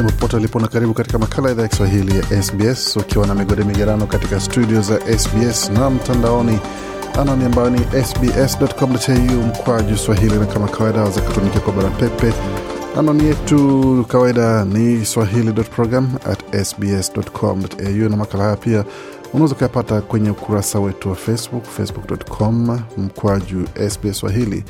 Jambo popote ulipo na karibu katika makala idhaa ya Kiswahili ya SBS ukiwa na migode migerano katika studio za SBS na mtandaoni anani ambayo ni sbs.com.au mkwaju swahili, na kama kawaida waweza kutumikia kwa barua pepe. Anani yetu kawaida ni swahili.program@sbs.com.au, na makala haya pia unaweza kuyapata kwenye ukurasa wetu wa Facebook, facebook.com mkwaju SBS Swahili,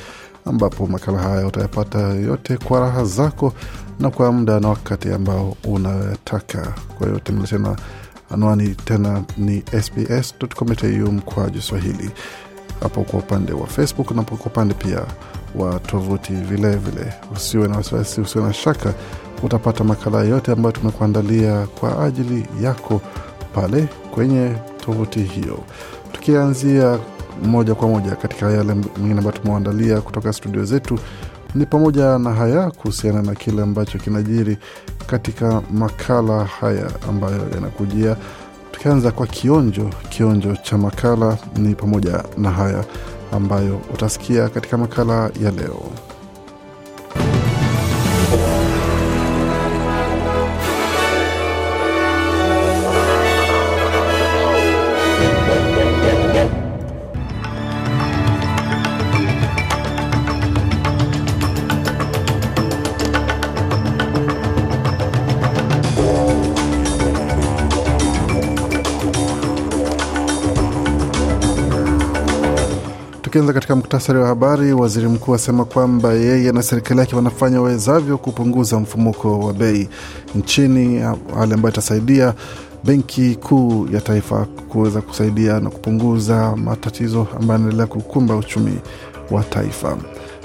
ambapo makala haya utayapata yote kwa raha zako na kwa muda na wakati ambao unataka. Kwa hiyo tembele tena, anwani tena ni sbs.com.au mkwaju Swahili hapo kwa upande wa Facebook na kwa upande pia wa tovuti vilevile. Usiwe na wasiwasi, usiwe na shaka, utapata makala yote ambayo tumekuandalia kwa ajili yako pale kwenye tovuti hiyo. Tukianzia moja kwa moja katika yale mengine ambayo tumeandalia kutoka studio zetu ni pamoja na haya kuhusiana na kile ambacho kinajiri katika makala haya ambayo yanakujia. Tukianza kwa kionjo, kionjo cha makala ni pamoja na haya ambayo utasikia katika makala ya leo. Tukianza katika muktasari wa habari, waziri mkuu asema kwamba yeye na serikali yake wanafanya wawezavyo kupunguza mfumuko wa bei nchini, hali ambayo itasaidia benki kuu ya taifa kuweza kusaidia na kupunguza matatizo ambayo yanaendelea kukumba uchumi wa taifa.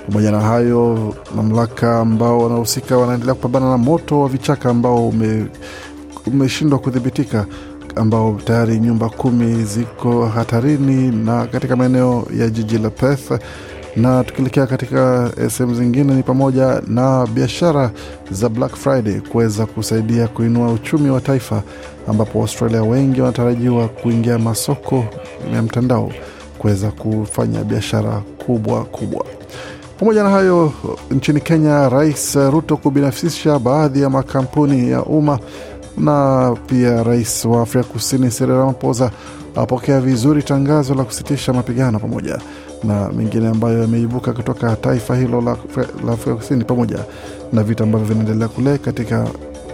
Pamoja na hayo, mamlaka ambao wanahusika wanaendelea kupambana na moto wa vichaka ambao ume, umeshindwa kudhibitika ambao tayari nyumba kumi ziko hatarini na katika maeneo ya jiji la Perth. Na tukielekea katika sehemu zingine ni pamoja na biashara za Black Friday kuweza kusaidia kuinua uchumi wa taifa, ambapo Australia wengi wanatarajiwa kuingia masoko ya mtandao kuweza kufanya biashara kubwa kubwa. Pamoja na hayo, nchini Kenya, Rais Ruto kubinafsisha baadhi ya makampuni ya umma na pia rais wa Afrika Kusini Cyril Ramaphosa apokea vizuri tangazo la kusitisha mapigano pamoja na mengine ambayo yameibuka kutoka taifa hilo la, la Afrika Kusini pamoja na vita ambavyo vinaendelea kule katika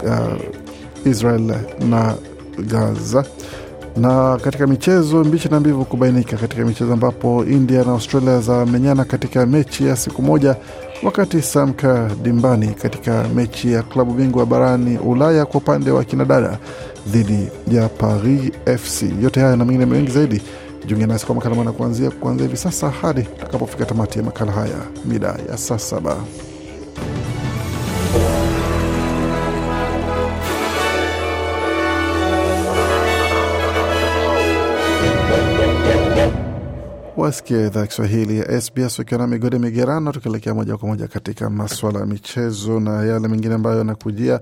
uh, Israel na Gaza. Na katika michezo mbichi na mbivu kubainika katika michezo ambapo India na Australia zamenyana katika mechi ya siku moja wakati Samka dimbani katika mechi ya klabu bingwa barani Ulaya kwa upande wa kinadada dhidi ya Paris FC. Yote haya na mengine mengi zaidi, jiunge nasi kwa makala mana kuanzia kuanzia hivi sasa hadi tutakapofika tamati ya makala haya mida ya saa saba. Wasikia idhaa Kiswahili ya SBS ukiwa na migode migerano, tukielekea moja kwa moja katika maswala ya michezo na yale mengine ambayo yanakujia.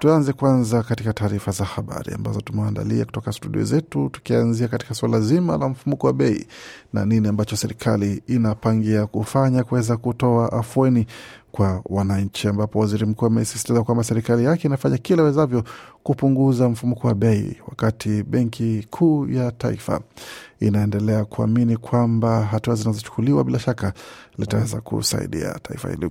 Tuanze kwanza katika taarifa za habari ambazo tumeandalia kutoka studio zetu, tukianzia katika suala zima la mfumuko wa bei na nini ambacho serikali inapangia kufanya kuweza kutoa afueni kwa wananchi, ambapo waziri mkuu amesisitiza kwamba serikali yake inafanya kila wezavyo kupunguza mfumuko wa bei, wakati benki kuu ya taifa inaendelea kuamini kwamba hatua zinazochukuliwa bila shaka litaweza kusaidia taifa hili.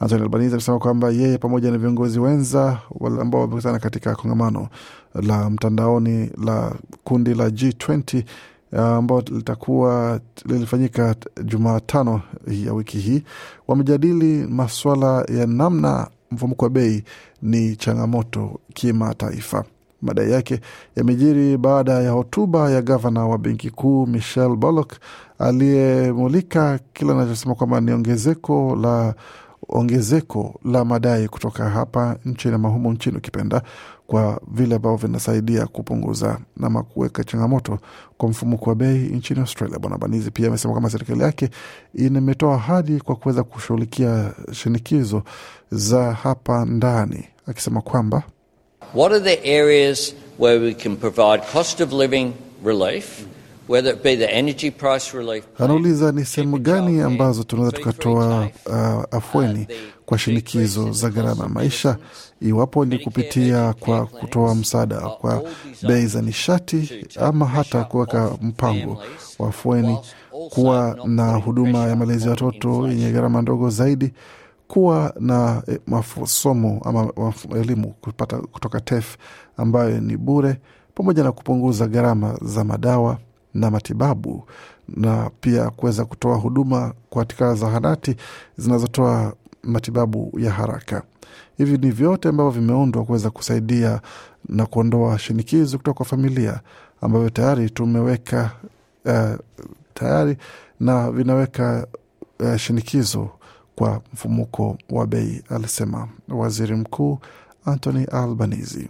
Anthony Albanese alisema kwamba yeye pamoja na viongozi wenza ambao wamekutana katika kongamano la mtandaoni la kundi la G20 ambao litakuwa lilifanyika Jumatano ya wiki hii, wamejadili maswala ya namna mfumuko wa bei ni changamoto kimataifa. Madai yake yamejiri baada ya hotuba ya gavana wa benki kuu Michelle Bullock aliyemulika kile anachosema kwamba ni ongezeko la ongezeko la madai kutoka hapa nchini na humu nchini ukipenda, kwa vile ambavyo vinasaidia kupunguza nama kuweka changamoto kwa mfumuko wa bei nchini Australia. Bwana Banizi pia amesema kama serikali yake imetoa ahadi kwa kuweza kushughulikia shinikizo za hapa ndani, akisema kwamba What are the areas where we can provide cost of living relief, whether it be the energy price relief? Anauliza ni sehemu gani ambazo tunaweza tukatoa uh, afueni kwa shinikizo za gharama ya maisha, iwapo ni kupitia kwa kutoa msaada kwa bei za nishati ama hata kuweka mpango wa afueni, kuwa na huduma ya malezi ya watoto yenye gharama ndogo zaidi, kuwa na eh, masomo ama elimu kupata kutoka TEF ambayo ni bure, pamoja na kupunguza gharama za madawa na matibabu na pia kuweza kutoa huduma katika zahanati zinazotoa matibabu ya haraka. Hivi ni vyote ambavyo vimeundwa kuweza kusaidia na kuondoa shinikizo kutoka kwa familia ambavyo tayari tumeweka uh, tayari na vinaweka uh, shinikizo kwa mfumuko wa bei, alisema waziri mkuu Anthony Albanese.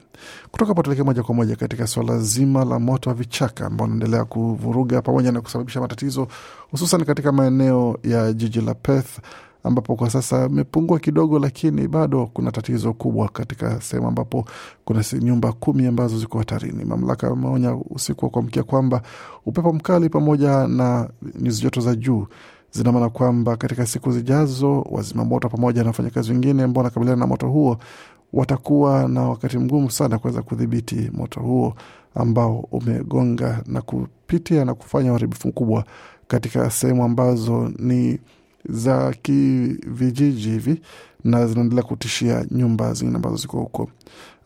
Kutoka hapo tuelekee moja kwa moja katika suala zima la moto wa vichaka ambao unaendelea kuvuruga pamoja na kusababisha matatizo hususan katika maeneo ya jiji la Perth ambapo kwa sasa imepungua kidogo, lakini bado kuna tatizo kubwa katika sehemu ambapo kuna nyumba kumi ambazo ziko hatarini. Mamlaka ameonya usiku wa kuamkia kwamba upepo mkali pamoja na nyuzi joto za juu zina maana kwamba katika siku zijazo wazimamoto pamoja na wafanyakazi wengine ambao wanakabiliana na moto huo watakuwa na wakati mgumu sana kuweza kudhibiti moto huo ambao umegonga na kupitia na kufanya uharibifu mkubwa katika sehemu ambazo ni za kivijiji hivi na zinaendelea kutishia nyumba zingine ambazo ziko huko.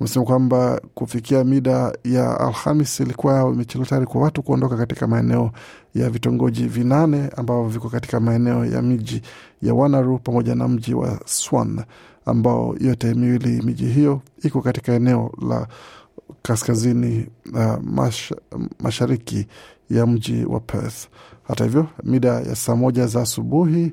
Amesema kwamba kufikia mida ya Alhamis ilikuwa imechelewa tayari kwa watu kuondoka katika maeneo ya vitongoji vinane ambavyo viko katika maeneo ya miji ya Wanaru pamoja na mji wa Swan ambao yote miwili miji hiyo iko katika eneo la kaskazini uh, mash, mashariki ya mji wa Perth. Hata hivyo, mida ya saa moja za asubuhi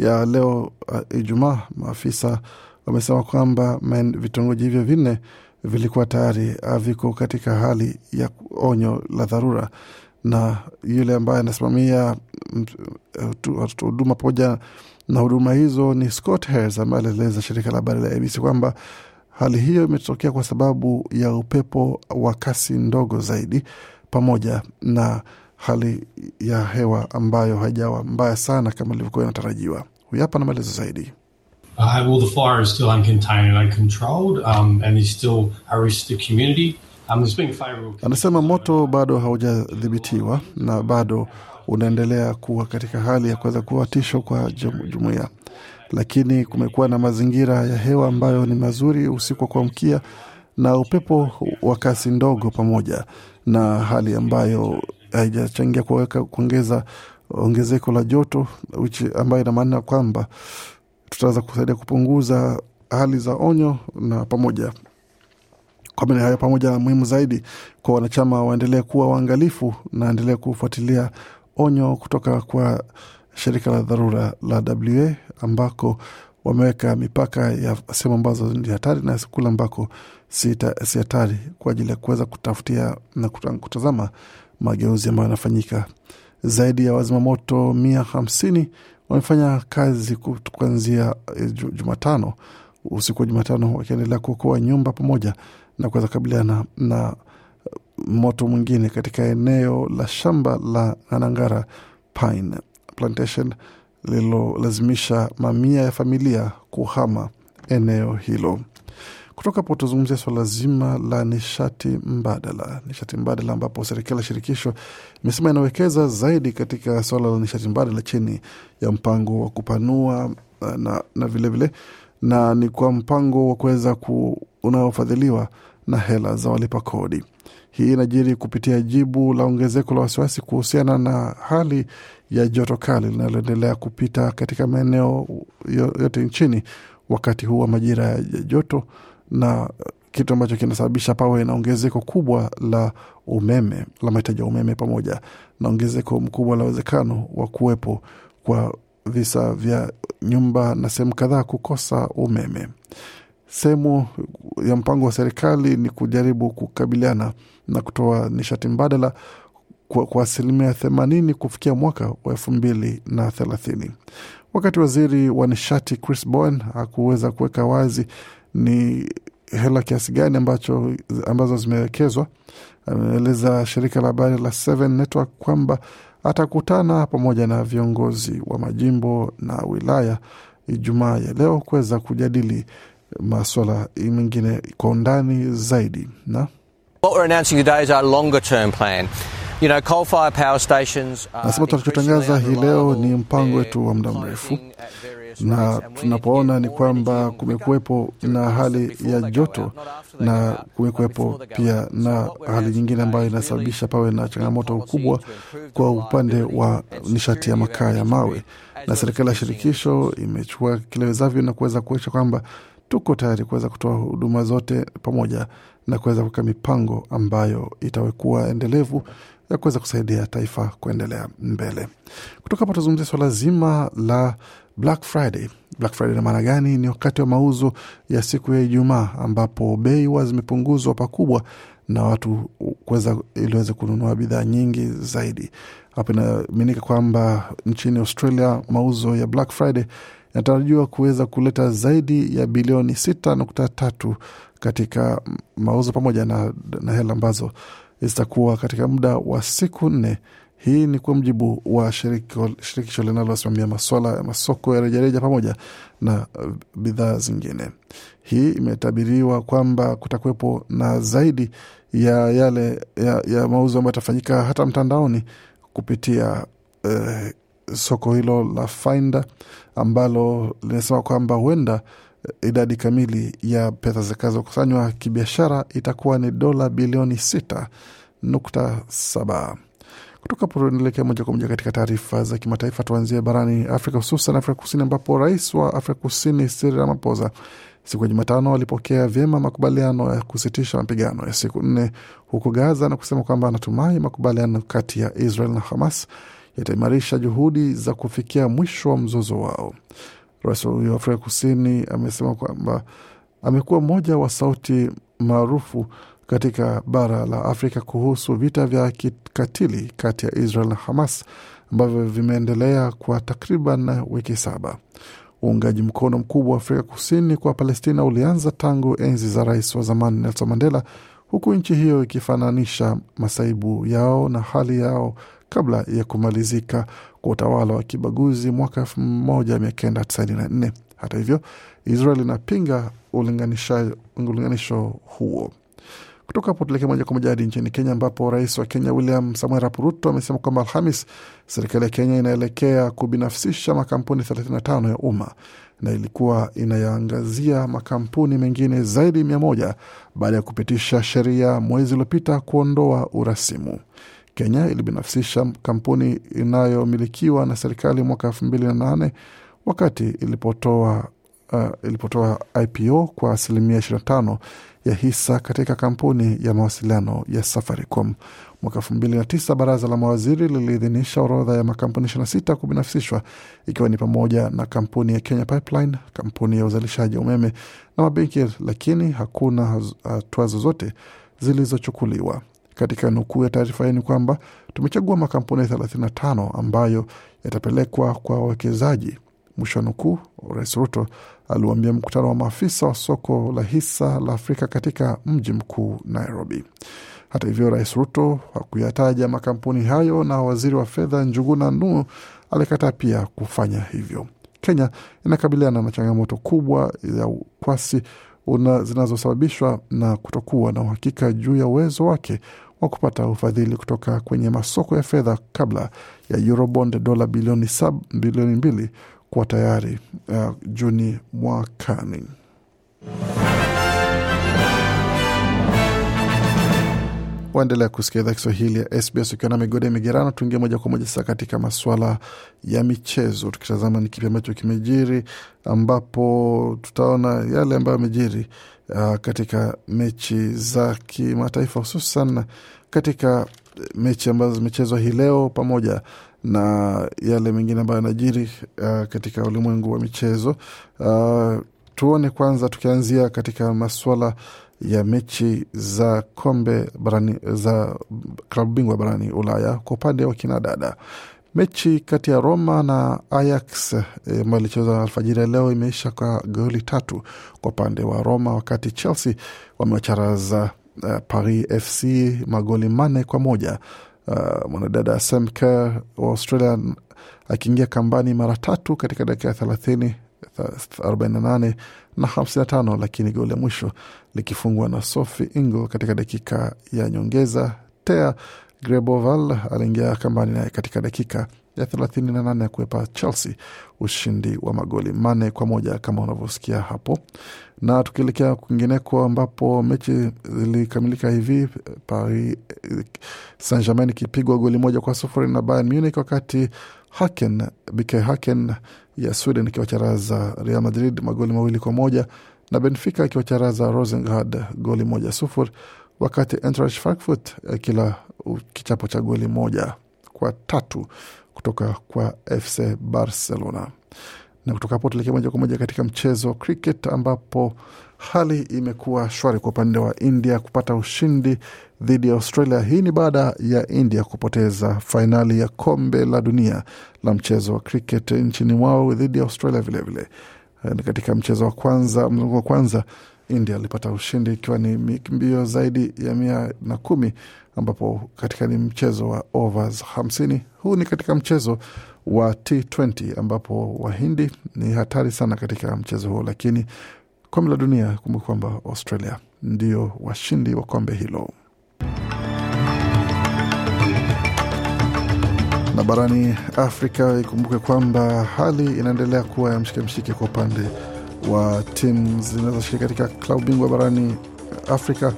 ya leo uh, Ijumaa, maafisa wamesema kwamba vitongoji hivyo vinne vilikuwa tayari haviko viko katika hali ya onyo la dharura, na yule ambaye anasimamia uh, huduma pamoja na huduma hizo ni Scott Harris ambaye alieleza shirika la habari la ABC kwamba hali hiyo imetokea kwa sababu ya upepo wa kasi ndogo zaidi pamoja na hali ya hewa ambayo haijawa mbaya sana kama ilivyokuwa inatarajiwa. Huyu hapa na maelezo zaidi. Uh, well, the fire is still uncontained and uncontrolled, um, and is still a risk to the community. Um, there's. Anasema moto bado haujadhibitiwa na bado unaendelea kuwa katika hali ya kuweza kuwa tisho kwa jum- jumuiya, lakini kumekuwa na mazingira ya hewa ambayo ni mazuri usiku wa kuamkia na upepo wa kasi ndogo, pamoja na hali ambayo haijachangia kuongeza ongezeko la joto which ambayo ina maana kwamba tutaweza kusaidia kupunguza hali za onyo na pamoja kwa maana hayo pamoja muhimu zaidi kwa wanachama waendelee kuwa waangalifu na endelee kufuatilia onyo kutoka kwa shirika la dharura la WA ambako wameweka mipaka ya sehemu ambazo ni hatari na kule ambako si hatari kwa ajili ya kuweza kutafutia na kutazama mageuzi ambayo yanafanyika. Zaidi ya wazimamoto mia hamsini wamefanya kazi kuanzia eh, Jumatano usiku wa Jumatano wakiendelea kuokoa nyumba pamoja na kuweza kukabiliana na moto mwingine katika eneo la shamba la Anangara Pine Plantation lililolazimisha mamia ya familia kuhama eneo hilo. Kutoka hapo tuzungumzia swala zima la nishati mbadala. Nishati mbadala ambapo serikali ya shirikisho imesema inawekeza zaidi katika swala la nishati mbadala chini ya mpango wa kupanua na, na vilevile vile, na ni kwa mpango wa kuweza unaofadhiliwa na hela za walipa kodi. Hii inajiri kupitia jibu la ongezeko la wasiwasi kuhusiana na hali ya joto kali linaloendelea kupita katika maeneo yote nchini wakati huu wa majira ya joto, na kitu ambacho kinasababisha pawe na ongezeko kubwa la umeme la mahitaji ya umeme pamoja na ongezeko mkubwa la uwezekano wa kuwepo kwa visa vya nyumba na sehemu kadhaa kukosa umeme. Sehemu ya mpango wa serikali ni kujaribu kukabiliana na kutoa nishati mbadala kwa, kwa asilimia themanini kufikia mwaka wa elfu mbili na thelathini. Wakati waziri wa nishati Chris Bowen hakuweza kuweka wazi ni hela kiasi gani ambacho ambazo zimewekezwa, ameeleza shirika la habari la Seven Network kwamba atakutana pamoja na viongozi wa majimbo na wilaya Ijumaa ya leo kuweza kujadili maswala mengine kwa undani zaidi na? What we're announcing today is our longer term plan. You know, coal fire power stations are Nasema tunachotangaza hii leo ni mpango wetu wa muda mrefu, na tunapoona ni kwamba kumekuwepo na hali ya joto na kumekuwepo pia na hali nyingine ambayo inasababisha pawe na changamoto kubwa kwa upande wa nishati ya makaa ya mawe, na serikali ya shirikisho imechukua kilewezavyo na kuweza kuonyesha kwamba tuko tayari kuweza kutoa huduma zote pamoja na kuweza kuweka mipango ambayo itawekuwa endelevu ya kuweza kusaidia taifa kuendelea mbele. Kutoka hapa tuzungumzia swala zima la Black Friday. Black Friday na maana gani? Ni wakati wa mauzo ya siku ya Ijumaa ambapo bei huwa zimepunguzwa pakubwa na watu kuweza ili kununua bidhaa nyingi zaidi. Hapa inaaminika kwamba nchini Australia mauzo ya Black Friday yanatarajiwa kuweza kuleta zaidi ya bilioni sita nukta tatu katika mauzo pamoja na, na hela ambazo zitakuwa katika muda wa siku nne. Hii ni kwa mjibu wa shirikisho, shirikisho linalosimamia maswala ya masoko ya rejareja pamoja na uh, bidhaa zingine. Hii imetabiriwa kwamba kutakuwepo na zaidi ya yale ya, ya mauzo ambayo yatafanyika hata mtandaoni kupitia uh, soko hilo la Fainda ambalo linasema kwamba huenda idadi kamili ya pesa zitakazokusanywa kibiashara itakuwa ni dola bilioni sita nukta saba. Kutoka hapo tunaelekea moja kwa moja katika taarifa za kimataifa. Tuanzie barani Afrika, hususan Afrika Kusini, ambapo rais wa Afrika Kusini Cyril Ramaphosa siku ya Jumatano alipokea vyema makubaliano ya kusitisha mapigano ya siku nne huko Gaza na kusema kwamba anatumai makubaliano kati ya Israel na Hamas yataimarisha juhudi za kufikia mwisho wa mzozo wao. Rais huyo wa Afrika Kusini amesema kwamba amekuwa mmoja wa sauti maarufu katika bara la Afrika kuhusu vita vya kikatili kati ya Israel na Hamas ambavyo vimeendelea kwa takriban wiki saba. Uungaji mkono mkubwa wa Afrika Kusini kwa Palestina ulianza tangu enzi za rais wa zamani Nelson Mandela, huku nchi hiyo ikifananisha masaibu yao na hali yao kabla ya kumalizika kwa utawala wa kibaguzi mwaka elfu moja mia kenda tisaini na nne. Hata hivyo, Israel inapinga ulinganisho huo. Kutoka hapo tuelekee moja kwa moja hadi nchini Kenya, ambapo rais wa Kenya William Samoei Arap Ruto amesema kwamba Alhamis serikali ya Kenya inaelekea kubinafsisha makampuni 35 ya umma na ilikuwa inayaangazia makampuni mengine zaidi mia moja baada ya kupitisha sheria mwezi uliopita kuondoa urasimu. Kenya ilibinafsisha kampuni inayomilikiwa na serikali mwaka elfu mbili na nane wakati ilipotoa uh, ilipotoa IPO kwa asilimia 25 ya hisa katika kampuni ya mawasiliano ya Safaricom. Mwaka elfu mbili na tisa baraza la mawaziri liliidhinisha orodha ya makampuni 26 kubinafsishwa ikiwa ni pamoja na kampuni ya Kenya Pipeline, kampuni ya uzalishaji wa umeme na mabenki, lakini hakuna hatua zozote zilizochukuliwa. Katika nukuu ya taarifa hii ni kwamba tumechagua makampuni 35 ambayo yatapelekwa kwa wawekezaji, mwisho wa nukuu. Rais Ruto aliwaambia mkutano wa maafisa wa soko la hisa la Afrika katika mji mkuu Nairobi. Hata hivyo, Rais Ruto hakuyataja makampuni hayo na waziri wa fedha Njuguna Ndung'u alikataa pia kufanya hivyo. Kenya inakabiliana na changamoto kubwa ya ukwasi zinazosababishwa na kutokuwa na uhakika juu ya uwezo wake wa kupata ufadhili kutoka kwenye masoko ya fedha kabla ya Eurobond dola bilioni mbili kuwa tayari uh, Juni mwakani. Waendelea kusikia idhaa Kiswahili ya SBS ukiwa na migode migerano. Tuingie moja kwa moja sasa katika maswala ya michezo, tukitazama ni kipi ambacho kimejiri, ambapo tutaona yale ambayo yamejiri uh, katika mechi za kimataifa, hususan katika mechi ambazo zimechezwa hii leo pamoja na yale mengine ambayo yanajiri uh, katika ulimwengu wa michezo uh, tuone kwanza, tukianzia katika maswala ya mechi za kombe barani za klabu bingwa barani Ulaya kwa upande wa kinadada. Mechi kati ya Roma na Ajax ambayo e, ilichezwa alfajiri ya leo imeisha kwa goli tatu kwa upande wa Roma, wakati Chelsea wamewacharaza uh, Paris FC magoli manne kwa moja. Uh, mwanadada Sam Kerr wa Australia akiingia kambani mara tatu katika dakika ya thelathini 48 na 55, lakini goli la mwisho likifungwa na Sophie Ingle katika dakika ya nyongeza. Tea Greboval aliingia kambani naye katika dakika ya 38 ya kuepa Chelsea ushindi wa magoli manne kwa moja kama unavyosikia hapo. Na tukielekea kwingineko ambapo mechi zilikamilika hivi, Paris Saint Germain ikipigwa goli moja kwa sufuri na Bayern Munich, wakati Haken BK Haken ya Sweden ikiwacharaza Real Madrid magoli mawili kwa moja na Benfica ikiwacharaza Rosengard goli moja sufuri, wakati Eintracht Frankfurt kila kichapo cha goli moja kwa tatu kutoka kwa FC Barcelona. Na kutoka hapo tuelekea moja kwa moja katika mchezo wa cricket ambapo hali imekuwa shwari kwa upande wa India kupata ushindi dhidi ya Australia. Hii ni baada ya India kupoteza fainali ya kombe la dunia la mchezo wa cricket nchini mwao dhidi ya Australia vilevile vile. Katika mchezo wa kwanza, mzunguko wa kwanza India alipata ushindi ikiwa ni mbio zaidi ya mia na kumi ambapo katika ni mchezo wa overs hamsini. Huu ni katika mchezo wa T20 ambapo Wahindi ni hatari sana katika mchezo huo, lakini kombe la dunia, kumbuka kwamba Australia ndio washindi wa kombe hilo. Na barani Afrika ikumbuke kwamba hali inaendelea kuwa ya mshike mshike kwa upande wa timu zinazoshiriki katika klabu bingwa barani Afrika.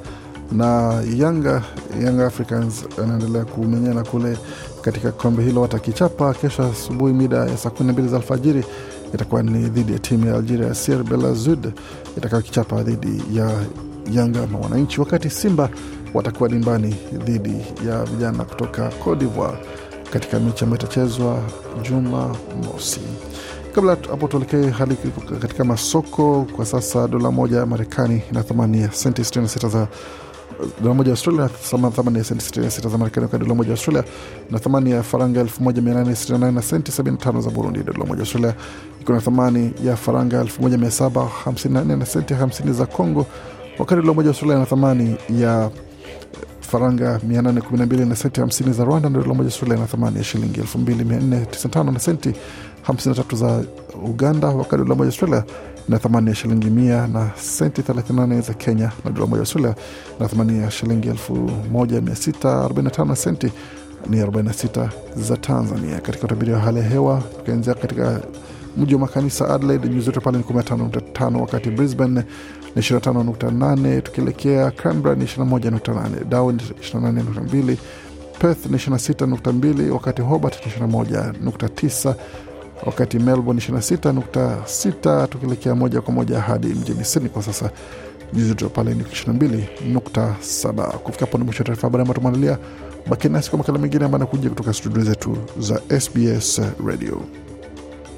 Na Yanga Yanga Africans anaendelea kumenyana kule katika kombe hilo, watakichapa kesho asubuhi mida ya saa kumi na mbili za alfajiri. Itakuwa ni dhidi ya timu ya Algeria ya CR Belouizdad itakayokichapa dhidi ya Yanga ama Wananchi, wakati Simba watakuwa dimbani dhidi ya vijana kutoka Cote d'Ivoire katika mechi ambayo itachezwa Juma mosi. Kabla hapo tuelekee hali katika masoko. Kwa sasa dola moja ya Marekani ina thamani ya senti 66 za dola moja ya Australia na thamani ya senti 66 za Marekani, wakati dola moja ya Australia na thamani ya faranga 1868 na senti 75 za Burundi. Dola moja ya Australia iko na thamani ya faranga 1754 na senti 50 za Congo, wakati dola moja ya Australia na thamani ya faranga 812 na senti 50 za Rwanda, na dola moja Australia na thamani ya shilingi 2495 na senti 53 za Uganda, wakati dola moja Australia na thamani ya shilingi mia na senti 38 za Kenya, na dola moja Australia na thamani ya shilingi 1645 na senti ni 46 za Tanzania. Katika utabiri wa hali ya hewa, tukianzia katika mji wa makanisa Adelaide, nyuzi joto pale ni 15.5, wakati Brisbane ni 25.8, tukielekea Canberra ni 21.8, Darwin 28.2, Perth ni 26.2, wakati Hobart ni 21.9 wakati Melbourne 26.6, tukielekea moja kwa moja hadi mjini Sydney kwa sasa nyuzi pale ni 22.7. Kufika hapo ni mwisho wa taarifa habari ambayo tumeandalia. Baki nasi kwa makala mengine ambayo anakuja kutoka studio zetu za SBS Radio.